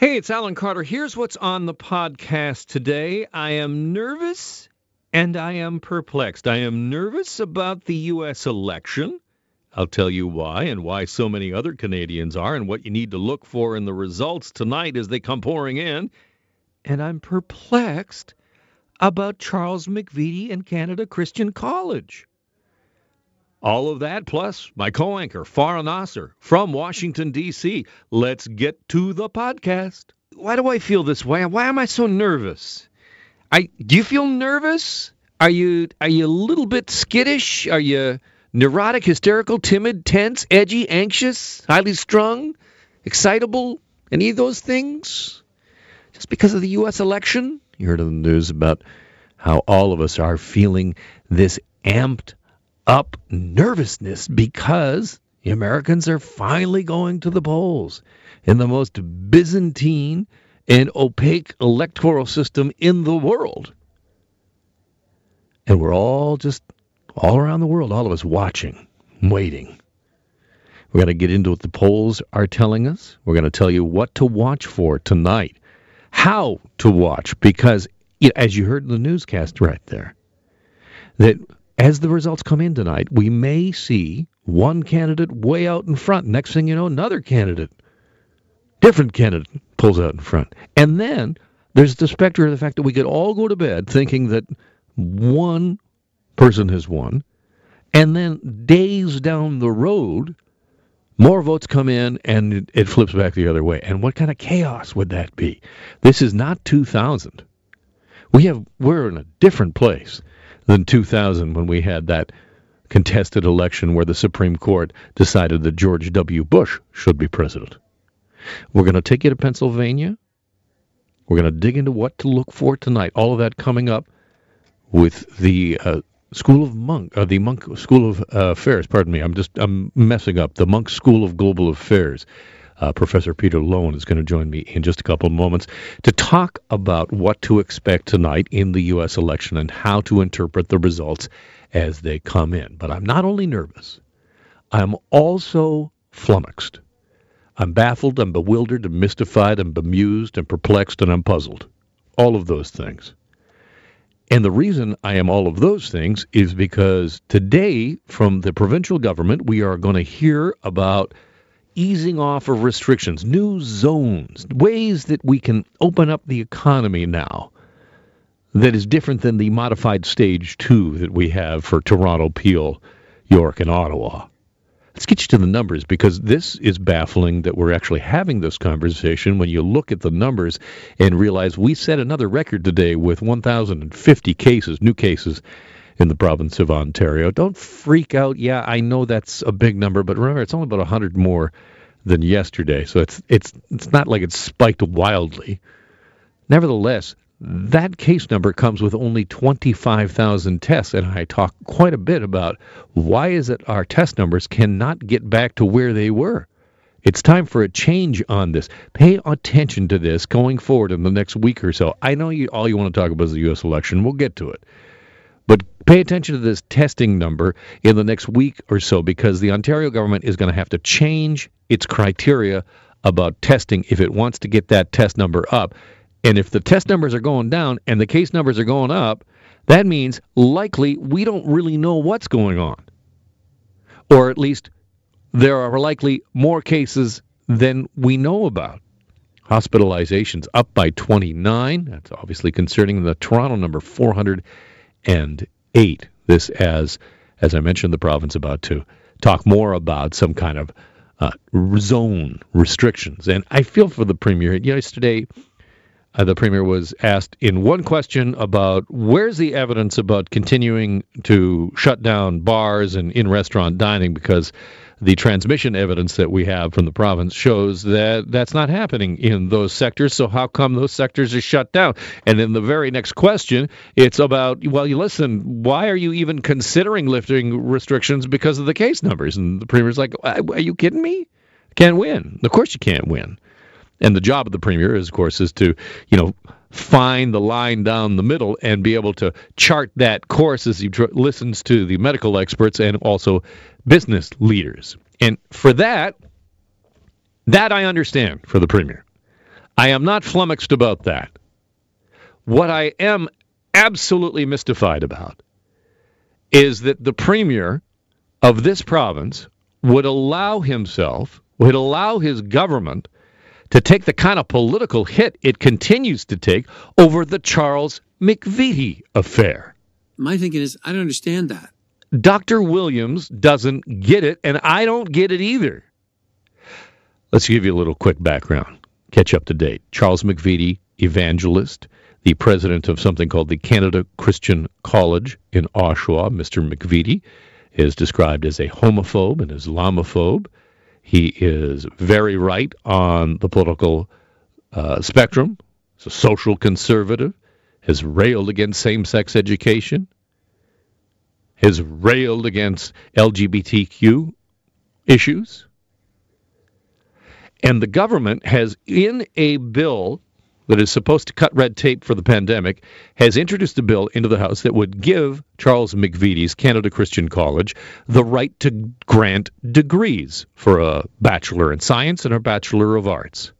Hey, it's Alan Carter. Here's what's on the podcast today. I am nervous and I am perplexed. I am nervous about the U.S. election. I'll tell you why and why so many other Canadians are and what you need to look for in the results tonight as they come pouring in. And I'm perplexed about Charles McVety and Canada Christian College. All of that, plus my co anchor, Farah Nasser from Washington, D.C. Let's get to the podcast. Why do I feel this way? Why am I so nervous? I do you feel nervous? Are you are you a little bit skittish? Are you neurotic, hysterical, timid, tense, edgy, anxious, highly strung, excitable? Any of those things? Just because of the US election? You heard in the news about how all of us are feeling this amped up nervousness because the Americans are finally going to the polls in the most Byzantine and opaque electoral system in the world. And we're all just all around the world, all of us watching, waiting. We're going to get into what the polls are telling us. We're going to tell you what to watch for tonight, how to watch, because as you heard in the newscast right there, that as the results come in tonight, we may see one candidate way out in front. Next thing you know, another candidate, different candidate, pulls out in front. And then there's the specter of the fact that we could all go to bed thinking that one person has won. And then days down the road, more votes come in and it, flips back the other way. And what kind of chaos would that be? This is not 2000. We have we're in a different place than 2000 when we had that contested election where the Supreme Court decided that George W. Bush should be president. We're going to take you to Pennsylvania. We're going to dig into what to look for tonight. All of that coming up with the uh, School of Munk, uh, the Munk School of uh, Affairs. Pardon me, I'm just I'm messing up. The Munk School of Global Affairs. Uh, Professor Peter Loewen is going to join me in just a couple of moments to talk about what to expect tonight in the U.S. election and how to interpret the results as they come in. But I'm not only nervous, I'm also flummoxed. I'm baffled, I'm bewildered, I'm mystified, I'm bemused, I'm perplexed, and I'm puzzled. All of those things. And the reason I am all of those things is because today, from the provincial government, we are going to hear about easing off of restrictions, new zones, ways that we can open up the economy now that is different than the modified stage two that we have for Toronto, Peel, York, and Ottawa. Let's get you to the numbers because this is baffling that we're actually having this conversation when you look at the numbers and realize we set another record today with 1,050 cases, new cases in the province of Ontario. Don't freak out. Yeah, I know that's a big number, but remember it's only about 100 more than yesterday. So it's it's it's not like it's spiked wildly. Nevertheless, that case number comes with only 25,000 tests and I talk quite a bit about why is it our test numbers cannot get back to where they were. It's time for a change on this. Pay attention to this going forward in the next week or so. I know you all you want to talk about is the US election. We'll get to it. But pay attention to this testing number in the next week or so because the Ontario government is going to have to change its criteria about testing if it wants to get that test number up. And if the test numbers are going down and the case numbers are going up, that means likely we don't really know what's going on. Or at least there are likely more cases than we know about. Hospitalizations up by 29. That's obviously concerning the Toronto number 400 and eight. This as as I mentioned, the province about to talk more about some kind of uh, zone restrictions. And I feel for the premier. Yesterday, uh, the premier was asked in one question about where's the evidence about continuing to shut down bars and in restaurant dining because the transmission evidence that we have from the province shows that that's not happening in those sectors. So how come those sectors are shut down? And then the very next question, it's about well, you listen, why are you even considering lifting restrictions because of the case numbers? And the premier's like, are you kidding me? Can't win. Of course you can't win. And the job of the premier is, of course, is to you know find the line down the middle and be able to chart that course as he tr- listens to the medical experts and also business leaders. And for that, that I understand for the premier. I am not flummoxed about that. What I am absolutely mystified about is that the premier of this province would allow himself, would allow his government to take the kind of political hit it continues to take over the Charles McVety affair. My thinking is, I don't understand that. Dr. Williams doesn't get it, and I don't get it either. Let's give you a little quick background, catch up to date. Charles McVety, evangelist, the president of something called the Canada Christian College in Oshawa, Mr. McVety, is described as a homophobe and Islamophobe. He is very right on the political uh, spectrum. He's a social conservative, has railed against same sex education, has railed against LGBTQ issues. And the government has, in a bill that is supposed to cut red tape for the pandemic, has introduced a bill into the House that would give Charles McVety's Canada Christian College the right to grant degrees for a Bachelor in Science and a Bachelor of Arts.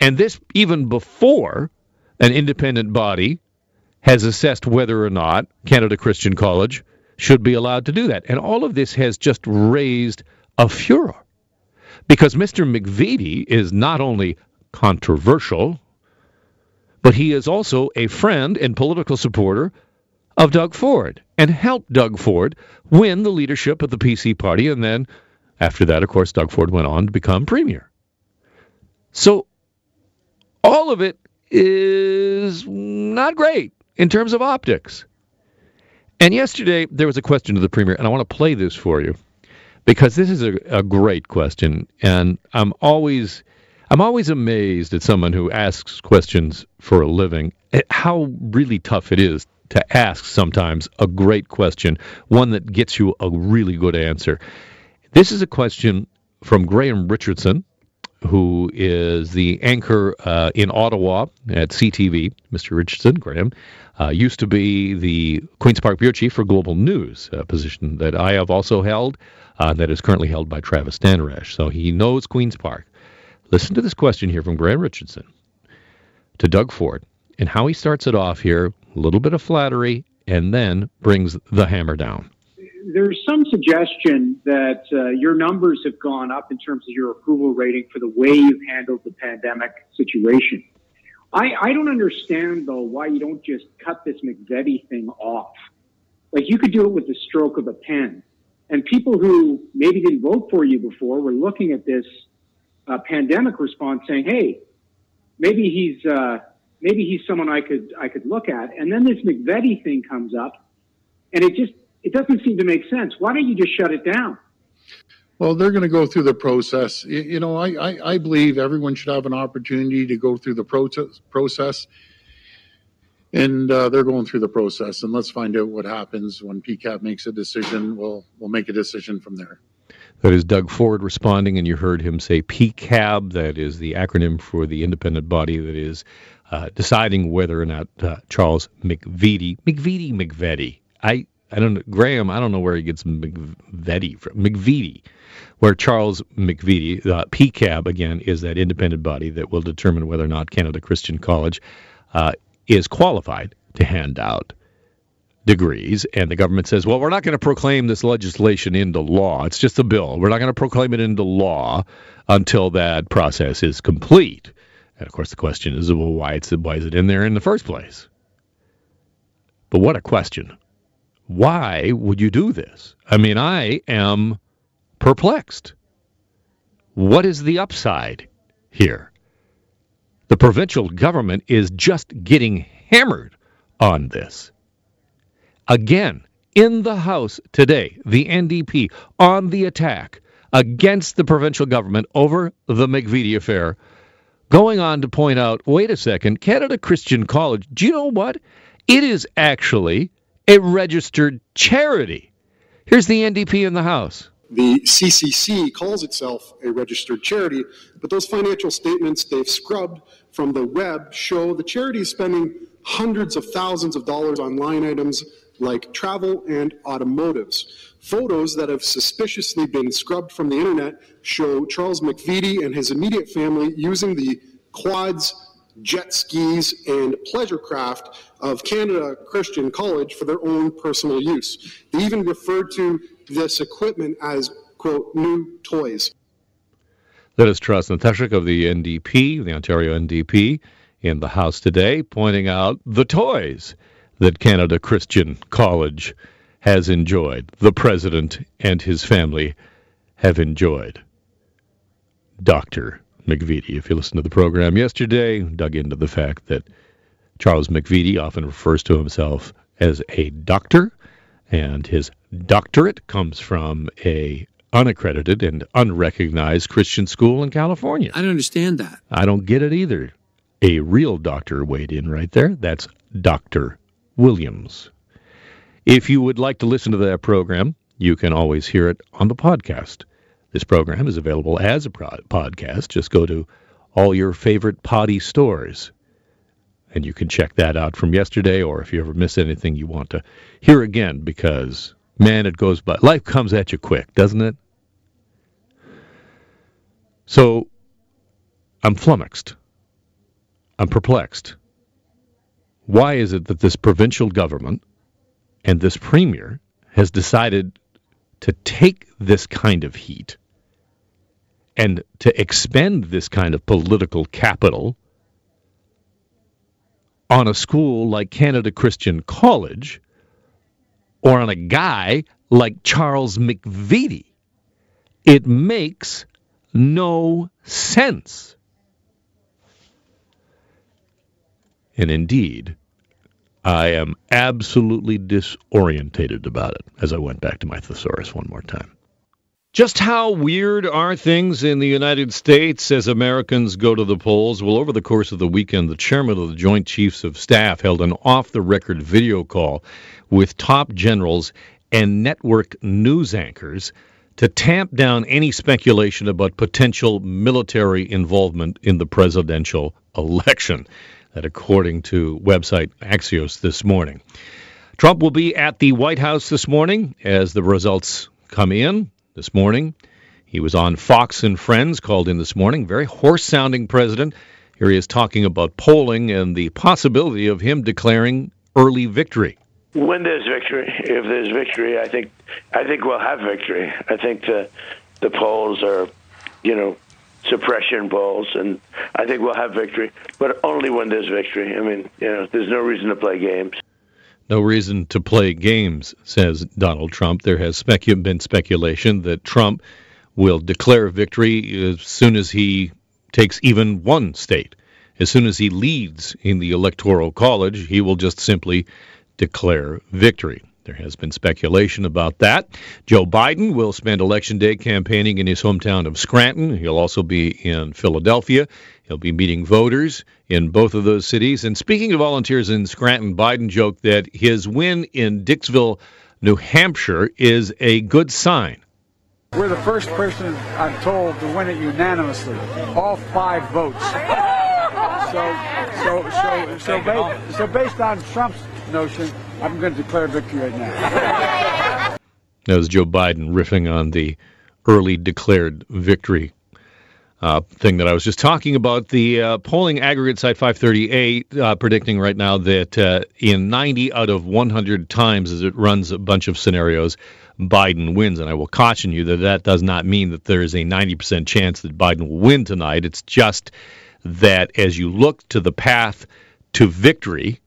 And this even before an independent body has assessed whether or not Canada Christian College should be allowed to do that. And all of this has just raised a furor because Mr. McVety is not only controversial, but he is also a friend and political supporter of Doug Ford and helped Doug Ford win the leadership of the PC party. And then after that, of course, Doug Ford went on to become premier. So all of it is not great in terms of optics. And yesterday, there was a question to the premier, and I want to play this for you because this is a, a great question. And I'm always I'm always amazed at someone who asks questions for a living, how really tough it is to ask sometimes a great question, one that gets you a really good answer. This is a question from Graham Richardson, who is the anchor uh, in Ottawa at CTV. Mr. Richardson, Graham, uh, used to be the Queen's Park Bureau Chief for Global News, a position that I have also held, uh, that is currently held by Travis Dhanraj. So he knows Queen's Park. Listen to this question here from Graham Richardson to Doug Ford and how he starts it off here, a little bit of flattery, and then brings the hammer down. There's some suggestion that uh, your numbers have gone up in terms of your approval rating for the way you've handled the pandemic situation. I, I don't understand, though, why you don't just cut this McVety thing off. Like, you could do it with the stroke of a pen. And people who maybe didn't vote for you before were looking at this uh, pandemic response saying, "Hey, maybe he's uh, maybe he's someone I could I could look at." And then this McVety thing comes up, and it just it doesn't seem to make sense. Why don't you just shut it down? Well, they're going to go through the process. You, you know, I, I, I, believe everyone should have an opportunity to go through the process. process. And uh, they're going through the process, and let's find out what happens when PCAB makes a decision. We'll we'll make a decision from there. That is Doug Ford responding, and you heard him say PCAB. That is the acronym for the independent body that is uh, deciding whether or not uh, Charles McVety, McVety, McVety. I, I don't know, Graham. I don't know where he gets McVety from. McVety, where Charles McVety, uh, PCAB again is that independent body that will determine whether or not Canada Christian College uh, is qualified to hand out degrees, and the government says, well, we're not going to proclaim this legislation into law. It's just a bill. We're not going to proclaim it into law until that process is complete. And of course, the question is, well, why, it's, why is it in there in the first place? But what a question. Why would you do this? I mean, I am perplexed. What is the upside here? The provincial government is just getting hammered on this. Again, in the House today, the NDP on the attack against the provincial government over the McVety affair, going on to point out wait a second, Canada Christian College, do you know what? It is actually a registered charity. Here's the NDP in the House. The CCC calls itself a registered charity, but those financial statements they've scrubbed from the web show the charity is spending hundreds of thousands of dollars on line items like travel and automotives. Photos that have suspiciously been scrubbed from the internet show Charles McVety and his immediate family using the quads, jet skis, and pleasure craft of Canada Christian College for their own personal use. They even referred to this equipment as, quote, new toys. Let us trust Natasha of the NDP, the Ontario NDP, in the House today, pointing out the toys that Canada Christian College has enjoyed, the president and his family have enjoyed. Dr. McVety, if you listened to the program yesterday, dug into the fact that Charles McVety often refers to himself as a doctor, and his doctorate comes from a unaccredited and unrecognized Christian school in California. I don't understand that. I don't get it either. A real doctor weighed in right there. That's Dr. Williams. If you would like to listen to that program, you can always hear it on the podcast. This program is available as a podcast. Just go to all your favorite potty stores and you can check that out from yesterday or if you ever miss anything you want to hear again because man it goes by life comes at you quick doesn't it so i'm flummoxed i'm perplexed why is it that this provincial government and this premier has decided to take this kind of heat and to expend this kind of political capital on a school like Canada Christian College or on a guy like Charles McVety. It makes no sense. And indeed, I am absolutely disorientated about it as I went back to my thesaurus one more time. Just how weird are things in the United States as Americans go to the polls? Well, over the course of the weekend, the chairman of the Joint Chiefs of Staff held an off the record video call with top generals and network news anchors to tamp down any speculation about potential military involvement in the presidential election. That, according to website Axios this morning. Trump will be at the White House this morning as the results come in this morning. He was on Fox and Friends, called in this morning. Very hoarse sounding president. Here he is talking about polling and the possibility of him declaring early victory. When there's victory, if there's victory, I think I think we'll have victory. I think the the polls are, you know, suppression polls, and I think we'll have victory, but only when there's victory. I mean, you know, there's no reason to play games. No reason to play games, says Donald Trump. There has specu- been speculation that Trump will declare victory as soon as he takes even one state. As soon as he leads in the Electoral College, he will just simply declare victory. There has been speculation about that. Joe Biden will spend Election Day campaigning in his hometown of Scranton. He'll also be in Philadelphia. He'll be meeting voters in both of those cities. And speaking of volunteers in Scranton, Biden joked that his win in Dixville, New Hampshire is a good sign. We're the first person I'm told to win it unanimously, all five votes. So, so, so, so, ba- so based on Trump's notion, I'm going to declare victory right now. That was Joe Biden riffing on the early declared victory uh, thing that I was just talking about. The uh, polling aggregate site 538 uh, predicting right now that uh, in 90 out of 100 times as it runs a bunch of scenarios, Biden wins. And I will caution you that that does not mean that there is a 90% chance that Biden will win tonight. It's just that as you look to the path to victory,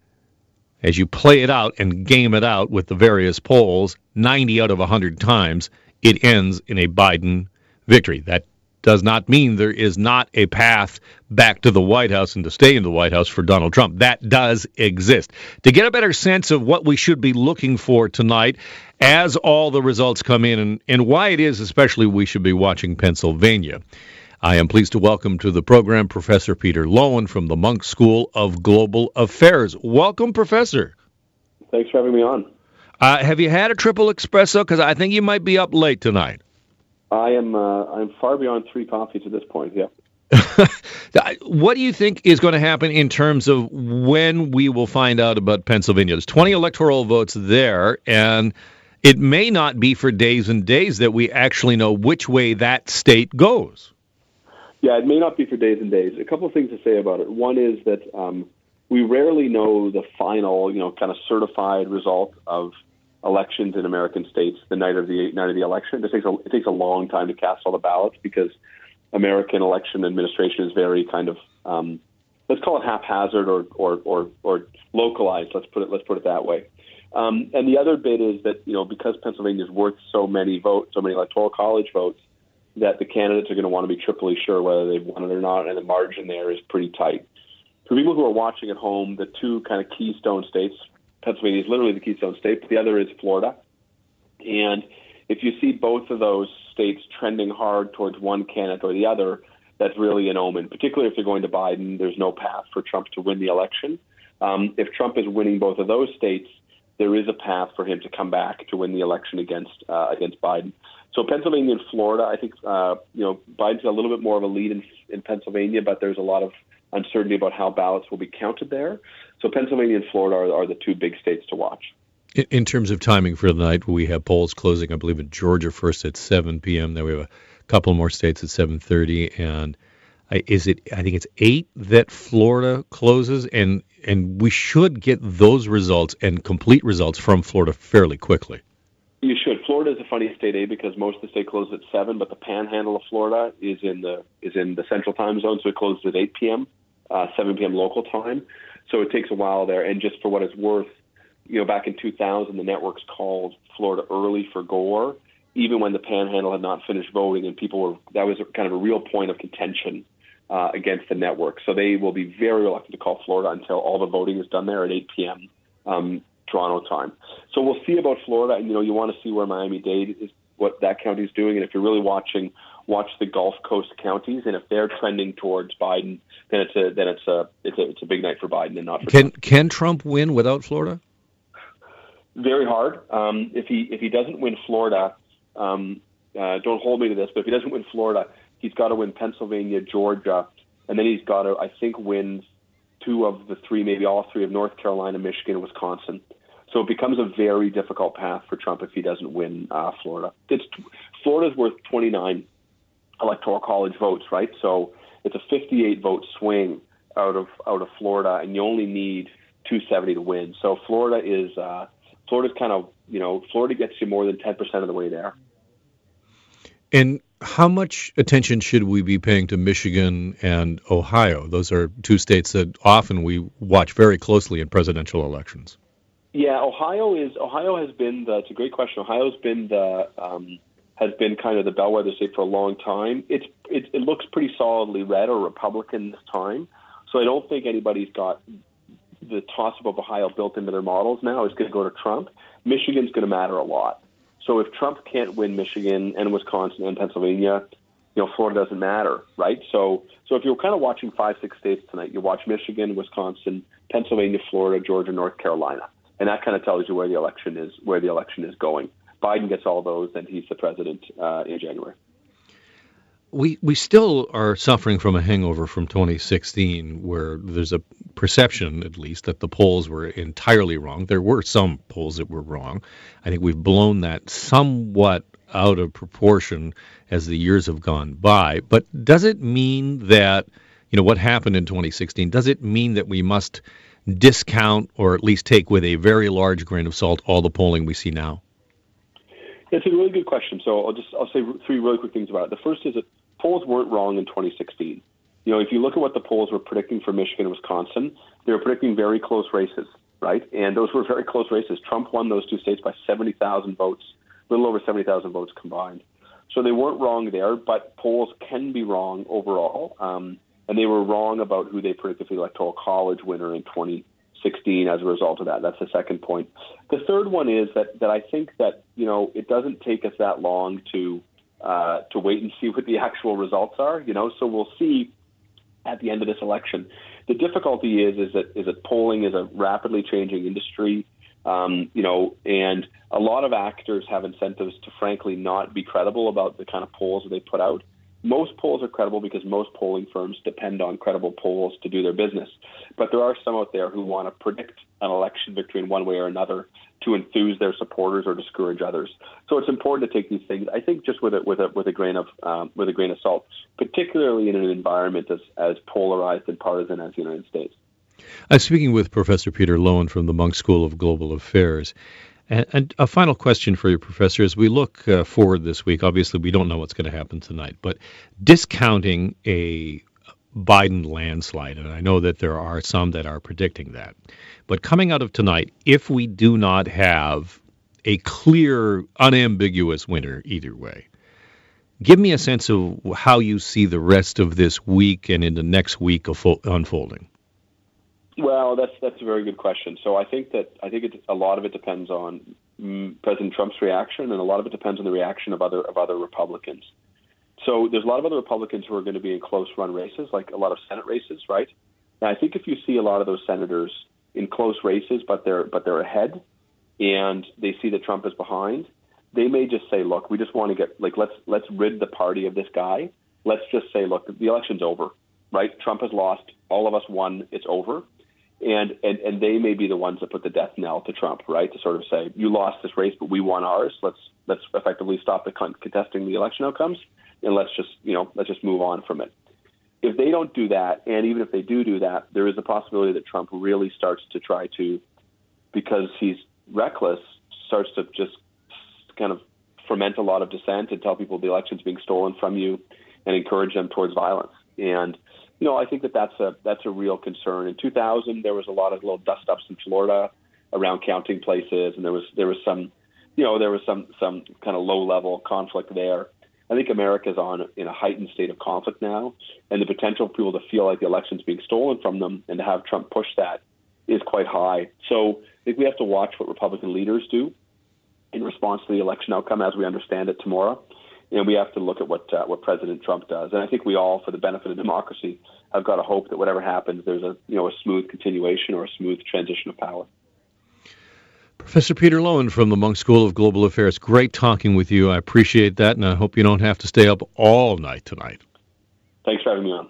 as you play it out and game it out with the various polls, 90 out of 100 times, it ends in a Biden victory. That does not mean there is not a path back to the White House and to stay in the White House for Donald Trump. That does exist. To get a better sense of what we should be looking for tonight as all the results come in and, and why it is especially we should be watching Pennsylvania. I am pleased to welcome to the program Professor Peter Loewen from the Munk School of Global Affairs. Welcome, Professor. Thanks for having me on. Uh, have you had a triple espresso? Because I think you might be up late tonight. I am. Uh, I'm far beyond three coffees at this point. Yeah. what do you think is going to happen in terms of when we will find out about Pennsylvania? There's 20 electoral votes there, and it may not be for days and days that we actually know which way that state goes. Yeah, it may not be for days and days. A couple of things to say about it. One is that um, we rarely know the final, you know, kind of certified result of elections in American states the night of the night of the election. It takes a it takes a long time to cast all the ballots because American election administration is very kind of um, let's call it haphazard or, or or or localized. Let's put it let's put it that way. Um, and the other bit is that you know because Pennsylvania is worth so many votes, so many electoral college votes, that the candidates are going to want to be triply sure whether they've won it or not, and the margin there is pretty tight. For people who are watching at home, the two kind of keystone states, Pennsylvania is literally the keystone state, but the other is Florida. And if you see both of those states trending hard towards one candidate or the other, that's really an omen, particularly if they're going to Biden. There's no path for Trump to win the election. Um, if Trump is winning both of those states, there is a path for him to come back to win the election against uh, against Biden. So Pennsylvania and Florida, I think uh, you know Biden's got a little bit more of a lead in, in Pennsylvania, but there's a lot of uncertainty about how ballots will be counted there. So Pennsylvania and Florida are, are the two big states to watch. In, in terms of timing for the night, we have polls closing, I believe, in Georgia first at 7 p.m. Then we have a couple more states at 7:30, and is it? I think it's eight that Florida closes, and and we should get those results and complete results from Florida fairly quickly. You should. Florida is a funny state, A, because most of the state closes at seven, but the Panhandle of Florida is in the is in the Central Time Zone, so it closes at 8 p.m., uh, 7 p.m. local time. So it takes a while there. And just for what it's worth, you know, back in 2000, the networks called Florida early for Gore, even when the Panhandle had not finished voting, and people were that was kind of a real point of contention uh, against the network. So they will be very reluctant to call Florida until all the voting is done there at 8 p.m. Um, Toronto time. So we'll see about Florida, and you know you want to see where Miami Dade is, what that county is doing, and if you're really watching, watch the Gulf Coast counties, and if they're trending towards Biden, then it's a then it's a it's a it's a big night for Biden and not for can Trump. can Trump win without Florida? Very hard. Um, if he if he doesn't win Florida, um, uh, don't hold me to this, but if he doesn't win Florida, he's got to win Pennsylvania, Georgia, and then he's got to, I think, win two of the three, maybe all three of North Carolina, Michigan, Wisconsin. So it becomes a very difficult path for Trump if he doesn't win uh, Florida. It's Florida's worth 29 electoral college votes, right? So it's a 58 vote swing out of out of Florida, and you only need 270 to win. So Florida is uh, Florida's kind of you know Florida gets you more than 10 percent of the way there. And how much attention should we be paying to Michigan and Ohio? Those are two states that often we watch very closely in presidential elections. Yeah, Ohio is Ohio has been the. It's a great question. Ohio's been the um, has been kind of the bellwether state for a long time. It's it, it looks pretty solidly red or Republican this time, so I don't think anybody's got the toss up of Ohio built into their models now. It's going to go to Trump. Michigan's going to matter a lot. So if Trump can't win Michigan and Wisconsin and Pennsylvania, you know, Florida doesn't matter, right? So so if you're kind of watching five, six states tonight, you watch Michigan, Wisconsin, Pennsylvania, Florida, Georgia, North Carolina, and that kind of tells you where the election is where the election is going. Biden gets all those, and he's the president uh, in January. We we still are suffering from a hangover from 2016, where there's a perception, at least, that the polls were entirely wrong. There were some polls that were wrong. I think we've blown that somewhat out of proportion as the years have gone by. But does it mean that you know what happened in 2016? Does it mean that we must discount or at least take with a very large grain of salt all the polling we see now? It's a really good question. So I'll just I'll say three really quick things about it. The first is that polls weren't wrong in 2016. You know, if you look at what the polls were predicting for Michigan and Wisconsin, they were predicting very close races, right? And those were very close races. Trump won those two states by 70,000 votes, a little over 70,000 votes combined. So they weren't wrong there, but polls can be wrong overall. Um, and they were wrong about who they predicted for the electoral college winner in 2016 as a result of that. That's the second point. The third one is that that I think that you know it doesn't take us that long to uh, to wait and see what the actual results are. You know, so we'll see at the end of this election. The difficulty is is that is that polling is a rapidly changing industry. Um, you know, and a lot of actors have incentives to frankly not be credible about the kind of polls that they put out most polls are credible because most polling firms depend on credible polls to do their business. But there are some out there who want to predict an election victory in one way or another to enthuse their supporters or discourage others. So it's important to take these things, I think, just with a with a with a grain of um, with a grain of salt, particularly in an environment as as polarized and partisan as the United States. I'm speaking with Professor Peter Loewen from the Munk School of Global Affairs. And, and a final question for you, Professor. As we look uh, forward this week, obviously we don't know what's going to happen tonight, but discounting a Biden landslide, and I know that there are some that are predicting that. But coming out of tonight, if we do not have a clear, unambiguous winner either way, give me a sense of how you see the rest of this week and in the next week unfolding. Well, that's that's a very good question. So I think that I think it, a lot of it depends on mm, President Trump's reaction, and a lot of it depends on the reaction of other of other Republicans. So there's a lot of other Republicans who are going to be in close run races, like a lot of Senate races, right? And I think if you see a lot of those senators in close races, but they're but they're ahead, and they see that Trump is behind, they may just say, "Look, we just want to get like let's let's rid the party of this guy. Let's just say, look, the election's over, right? Trump has lost. All of us won. It's over." And, and and they may be the ones that put the death knell to Trump, right? To sort of say, you lost this race, but we won ours. Let's let's effectively stop the con- contesting the election outcomes, and let's just you know let's just move on from it. If they don't do that, and even if they do do that, there is a possibility that Trump really starts to try to, because he's reckless, starts to just kind of ferment a lot of dissent and tell people the election's being stolen from you, and encourage them towards violence. And know, I think that that's a that's a real concern. In 2000, there was a lot of little dust ups in Florida around counting places, and there was there was some, you know, there was some some kind of low level conflict there. I think America's on in a heightened state of conflict now, and the potential for people to feel like the election's being stolen from them and to have Trump push that is quite high. So I think we have to watch what Republican leaders do in response to the election outcome as we understand it tomorrow and we have to look at what uh, what President Trump does. And I think we all, for the benefit of democracy, have got to hope that whatever happens, there's a you know a smooth continuation or a smooth transition of power. Professor Peter Loewen from the Munk School of Global Affairs. Great talking with you. I appreciate that, and I hope you don't have to stay up all night tonight. Thanks for having me on.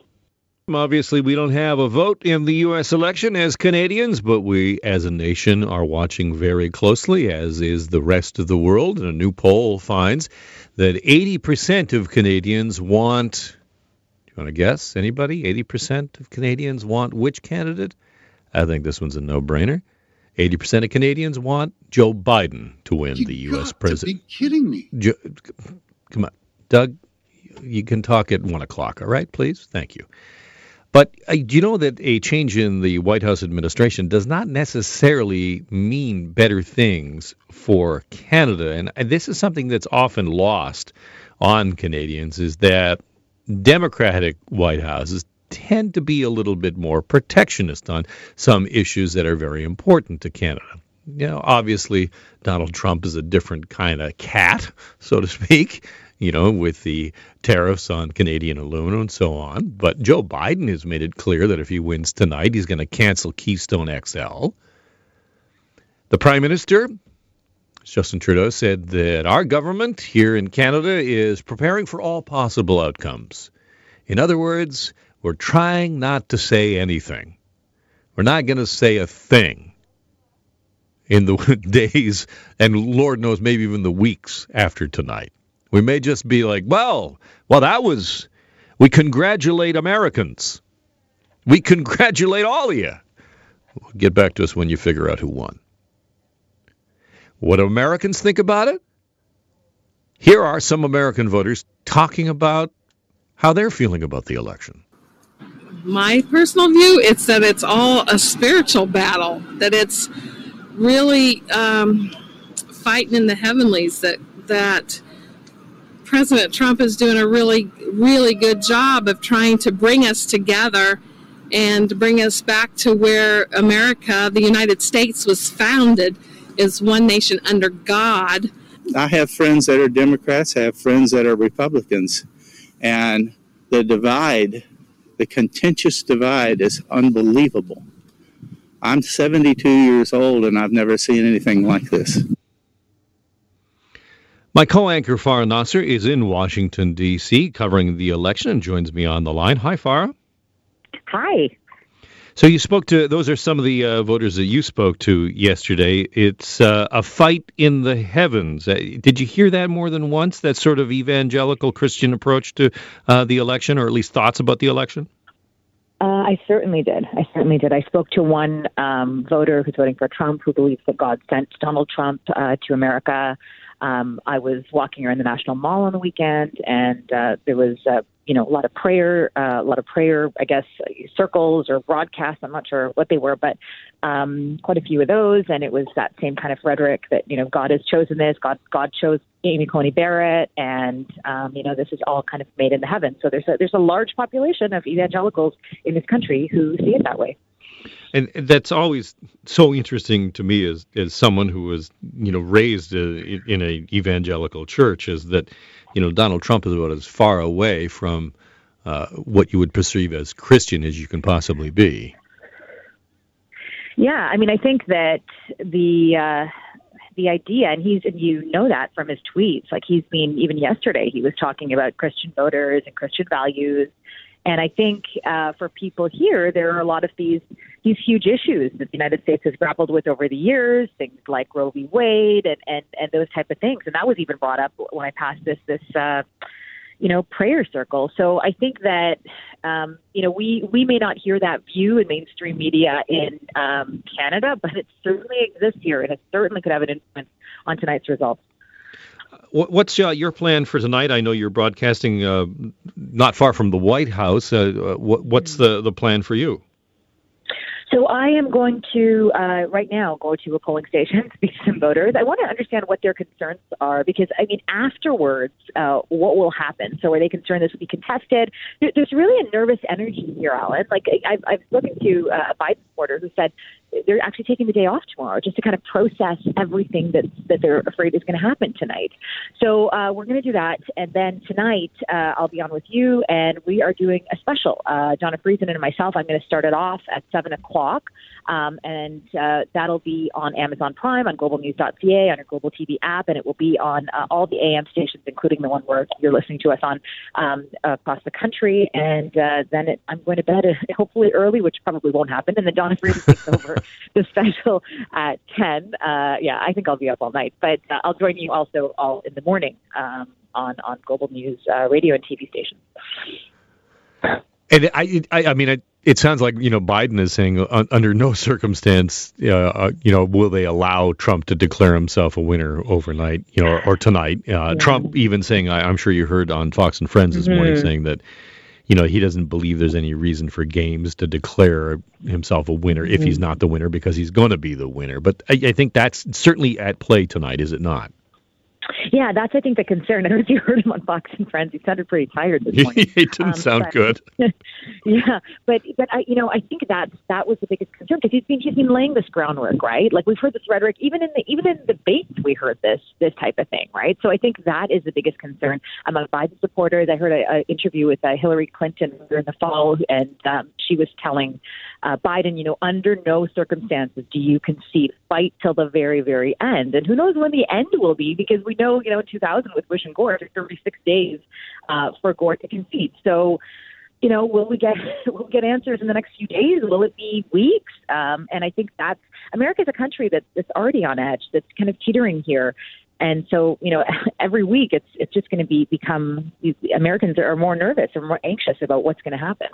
Obviously, we don't have a vote in the U.S. election as Canadians, but we as a nation are watching very closely, as is the rest of the world. And a new poll finds that 80% of Canadians want, do you want to guess? Anybody? 80% of Canadians want which candidate? I think this one's a no brainer. 80% of Canadians want Joe Biden to win you the U.S. president. Be kidding me. Come on. Doug, you can talk at 1 o'clock, all right, please? Thank you. But uh, do you know that a change in the White House administration does not necessarily mean better things for Canada? And, and this is something that's often lost on Canadians is that Democratic White Houses tend to be a little bit more protectionist on some issues that are very important to Canada. You know, obviously, Donald Trump is a different kind of cat, so to speak you know, with the tariffs on Canadian aluminum and so on. But Joe Biden has made it clear that if he wins tonight, he's going to cancel Keystone XL. The Prime Minister, Justin Trudeau, said that our government here in Canada is preparing for all possible outcomes. In other words, we're trying not to say anything. We're not going to say a thing in the days and Lord knows maybe even the weeks after tonight. We may just be like, well, well, that was, we congratulate Americans. We congratulate all of you. Get back to us when you figure out who won. What do Americans think about it? Here are some American voters talking about how they're feeling about the election. My personal view, it's that it's all a spiritual battle, that it's really um, fighting in the heavenlies, that, that President Trump is doing a really, really good job of trying to bring us together and bring us back to where America, the United States, was founded as one nation under God. I have friends that are Democrats, I have friends that are Republicans, and the divide, the contentious divide, is unbelievable. I'm 72 years old and I've never seen anything like this. My co-anchor Farah Nasser is in Washington D.C. covering the election and joins me on the line. Hi, Farah. Hi. So you spoke to those are some of the uh, voters that you spoke to yesterday. It's uh, a fight in the heavens. Uh, did you hear that more than once? That sort of evangelical Christian approach to uh, the election, or at least thoughts about the election. Uh, I certainly did. I certainly did. I spoke to one um, voter who's voting for Trump, who believes that God sent Donald Trump uh, to America. Um, I was walking around the National Mall on the weekend, and uh, there was uh, you know, a lot of prayer, uh, a lot of prayer, I guess, circles or broadcasts. I'm not sure what they were, but um, quite a few of those. And it was that same kind of rhetoric that, you know, God has chosen this, God, God chose Amy Coney Barrett, and, um, you know, this is all kind of made in the heavens. So there's a, there's a large population of evangelicals in this country who see it that way. And that's always so interesting to me as as someone who was you know raised uh, in a evangelical church is that you know, Donald Trump is about as far away from uh, what you would perceive as Christian as you can possibly be. Yeah, I mean, I think that the uh, the idea, and he's and you know that from his tweets. Like he's been even yesterday, he was talking about Christian voters and Christian values. And I think uh, for people here, there are a lot of these these huge issues that the United States has grappled with over the years, things like Roe v. Wade and, and, and those type of things. And that was even brought up when I passed this this uh, you know prayer circle. So I think that um, you know we we may not hear that view in mainstream media in um, Canada, but it certainly exists here, and it certainly could have an influence on tonight's results. What's uh, your plan for tonight? I know you're broadcasting uh, not far from the White House. Uh, what, what's the, the plan for you? So I am going to uh, right now go to a polling station, speak to some voters. I want to understand what their concerns are because I mean, afterwards, uh, what will happen? So are they concerned this will be contested? There's really a nervous energy here, Alan. Like I've, I've spoken to uh, a Biden supporter who said they're actually taking the day off tomorrow just to kind of process everything that that they're afraid is going to happen tonight. So uh, we're going to do that, and then tonight uh, I'll be on with you, and we are doing a special. Uh, Dawna Friesen and myself. I'm going to start it off at seven o'clock, um, and uh, that'll be on Amazon Prime, on GlobalNews.ca, on your Global TV app, and it will be on uh, all the AM stations, including the one where you're listening to us on um, across the country. And uh, then it, I'm going to bed hopefully early, which probably won't happen, and then Dawna Friesen takes over the special at 10. Uh, yeah, I think I'll be up all night, but uh, I'll join you also all in the morning um, on, on Global News uh, radio and TV stations. And I, I, I mean, it, it sounds like you know Biden is saying uh, under no circumstance, uh, uh, you know, will they allow Trump to declare himself a winner overnight, you know, or, or tonight. Uh, yeah. Trump even saying, I, am sure you heard on Fox and Friends this mm-hmm. morning saying that you know, he doesn't believe there's any reason for games to declare himself a winner if he's mm-hmm. not the winner because he's going to be the winner. But I, I think that's certainly at play tonight, is it not? Yeah, that's I think the concern. I don't know if you heard him on Fox and Friends. He sounded pretty tired this morning. he didn't um, sound but, good. yeah, but but I you know I think that that was the biggest concern because he's been he's been laying this groundwork, right? Like we've heard this rhetoric even in the even in the debates we heard this this type of thing, right? So I think that is the biggest concern among Biden supporters. I heard an interview with uh, Hillary Clinton in the fall, and um, she was telling uh, Biden, you know, under no circumstances do you concede, fight till the very very end, and who knows when the end will be because we know, you know, in 2000 with Bush and Gore, took 36 days uh, for Gore to concede. So, you know, will we get will we get answers in the next few days? Will it be weeks? Um, and I think that's America is a country that, that's already on edge, that's kind of teetering here. And so, you know, every week it's it's just going to be become Americans are more nervous and more anxious about what's going to happen.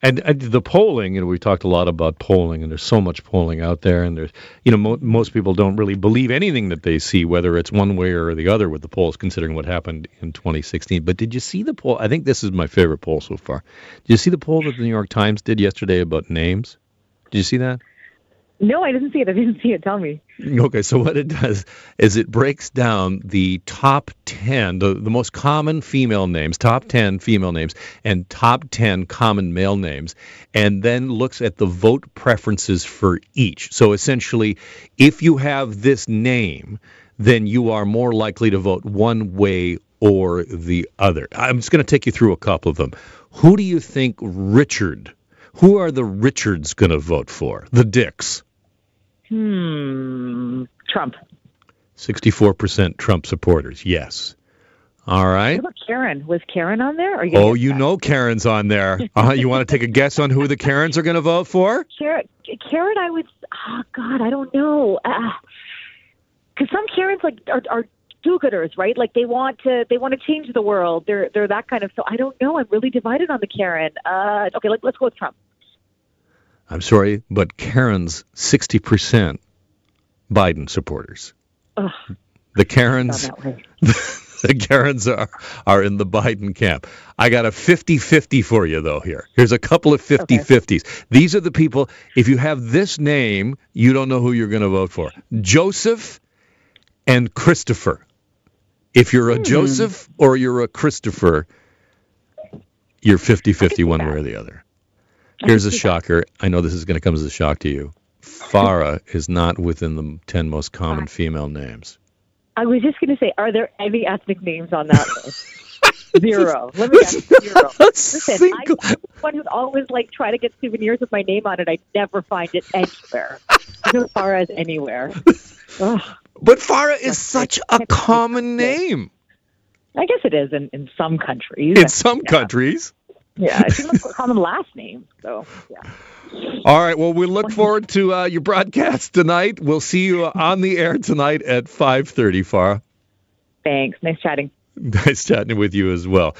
And, and, the polling, you know, we've talked a lot about polling, and there's so much polling out there, and there's, you know, mo- most people don't really believe anything that they see, whether it's one way or the other with the polls, considering what happened in 2016. But did you see the poll? I think this is my favorite poll so far. Did you see the poll that the New York Times did yesterday about names? Did you see that? No, I didn't see it. I didn't see it. Tell me. Okay, so what it does is it breaks down the top 10, the, the most common female names, top 10 female names, and top 10 common male names, and then looks at the vote preferences for each. So essentially, if you have this name, then you are more likely to vote one way or the other. I'm just going to take you through a couple of them. Who do you think Richard? Who are the Richards going to vote for? The Dicks. Hmm. Trump. 64% Trump supporters. Yes. All right. What about Karen? Was Karen on there? You Oh, you know Karen's on there. Uh, you want to take a guess on who the Karens are going to vote for? Karen, Karen, I would. Oh God, I don't know. Because some Karens like are, are do-gooders, right? Like they want to they want to change the world. They're they're that kind of. So I don't know. I'm really divided on the Karen. Uh, okay, let, let's go with Trump. I'm sorry, but Karen's 60% Biden supporters. Ugh, The Karens, that the Karens are, are in the Biden camp. I got a 50-50 for you though here. Here's a couple of 50-50s. These are the people if you have this name, you don't know who you're going to vote for. Joseph and Christopher. If you're a Hmm. Joseph or you're a Christopher, you're 50-50 one way or the other. Here's a shocker. I know this is going to come as a shock to you. Farah is not within the 10 most common female names. I was just going to say, are there any ethnic names on that list? Zero. Let me guess, zero. Listen, I'm the one who's always like try to get souvenirs with my name on it. I never find it anywhere. No Farahs anywhere. Ugh. But Farah is such a common name I guess it is in, in some countries. in some countries. Yeah, it's a common last name. So yeah. All right. Well, we look forward to uh, your broadcast tonight. We'll see you on the air tonight at 5:30. Farah, Thanks. Nice chatting. nice chatting with you as well.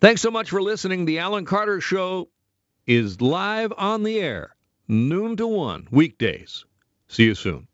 Thanks so much for listening. The Alan Carter Show is live on the air, noon to one weekdays. See you soon.